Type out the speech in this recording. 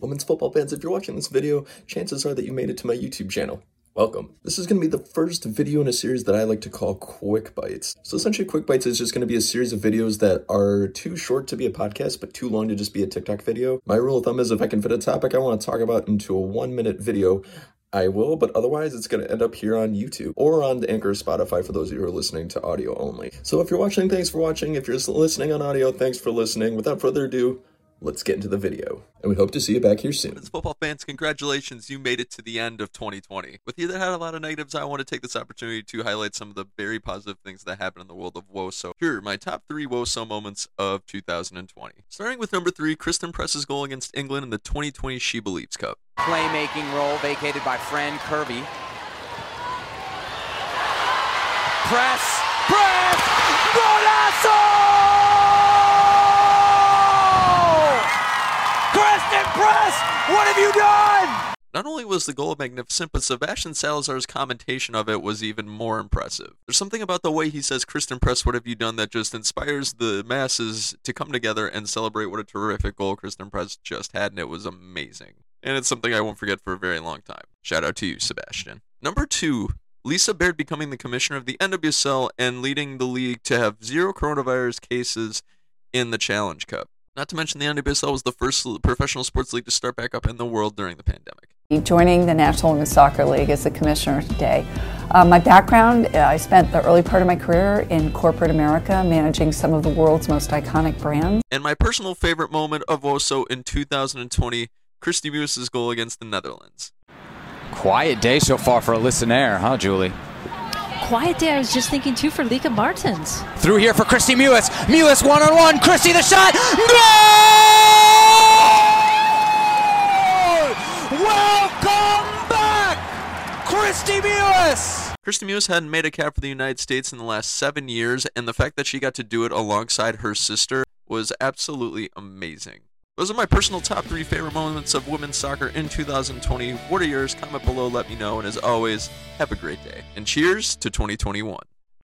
Women's football fans, if you're watching this video, chances are that you made it to my YouTube channel. Welcome. This is going to be the first video in a series that I like to call Quick Bites. So essentially, Quick Bites is just going to be a series of videos that are too short to be a podcast, but too long to just be a TikTok video. My rule of thumb is if I can fit a topic I want to talk about into a one minute video, I will, but otherwise it's going to end up here on YouTube or on the Anchor Spotify for those of you who are listening to audio only. So if you're watching, thanks for watching. If you're listening on audio, thanks for listening. Without further ado, let's get into the video. And we hope to see you back here soon. Women's football fans, congratulations. You made it to the end of 2020. With you that had a lot of negatives, I want to take this opportunity to highlight some of the very positive things that happened in the world of WOSO. Here are my top three WOSO moments of 2020. Starting with number three, Christen Press's goal against England in the 2020 She Believes Cup. Playmaking role vacated by Fran Kirby. Press! Press! Christen Press! What have you done? Not only was the goal magnificent, but Sebastian Salazar's commentation of it was even more impressive. There's something about the way he says, Christen Press, what have you done, that just inspires the masses to come together and celebrate what a terrific goal Christen Press just had, and it was amazing. And it's something I won't forget for a very long time. Shout out to you, Sebastian. Number two, Lisa Baird becoming the commissioner of the NWSL and leading the league to have zero coronavirus cases in the Challenge Cup. Not to mention the NWSL was the first professional sports league to start back up in the world during the pandemic. Joining the National Women's Soccer League as the commissioner today. Uh, my background, uh, I spent the early part of my career in corporate America managing some of the world's most iconic brands. And my personal favorite moment of WOSO in 2020, Kristie Mewis' goal against the Netherlands. Quiet day so far for Alyssa Naeher, huh, Julie? Quiet day, I was just thinking too for Lika Martins. Through here for Kristie Mewis. Mewis one on one. Kristie the shot. Goal! Welcome back, Kristie Mewis. Kristie Mewis hadn't made a cap for the United States in the last seven years, and the fact that she got to do it alongside her sister was absolutely amazing. Those are my personal top three favorite moments of women's soccer in 2020. What are yours? Comment below, let me know. And as always, have a great day. And cheers to 2021.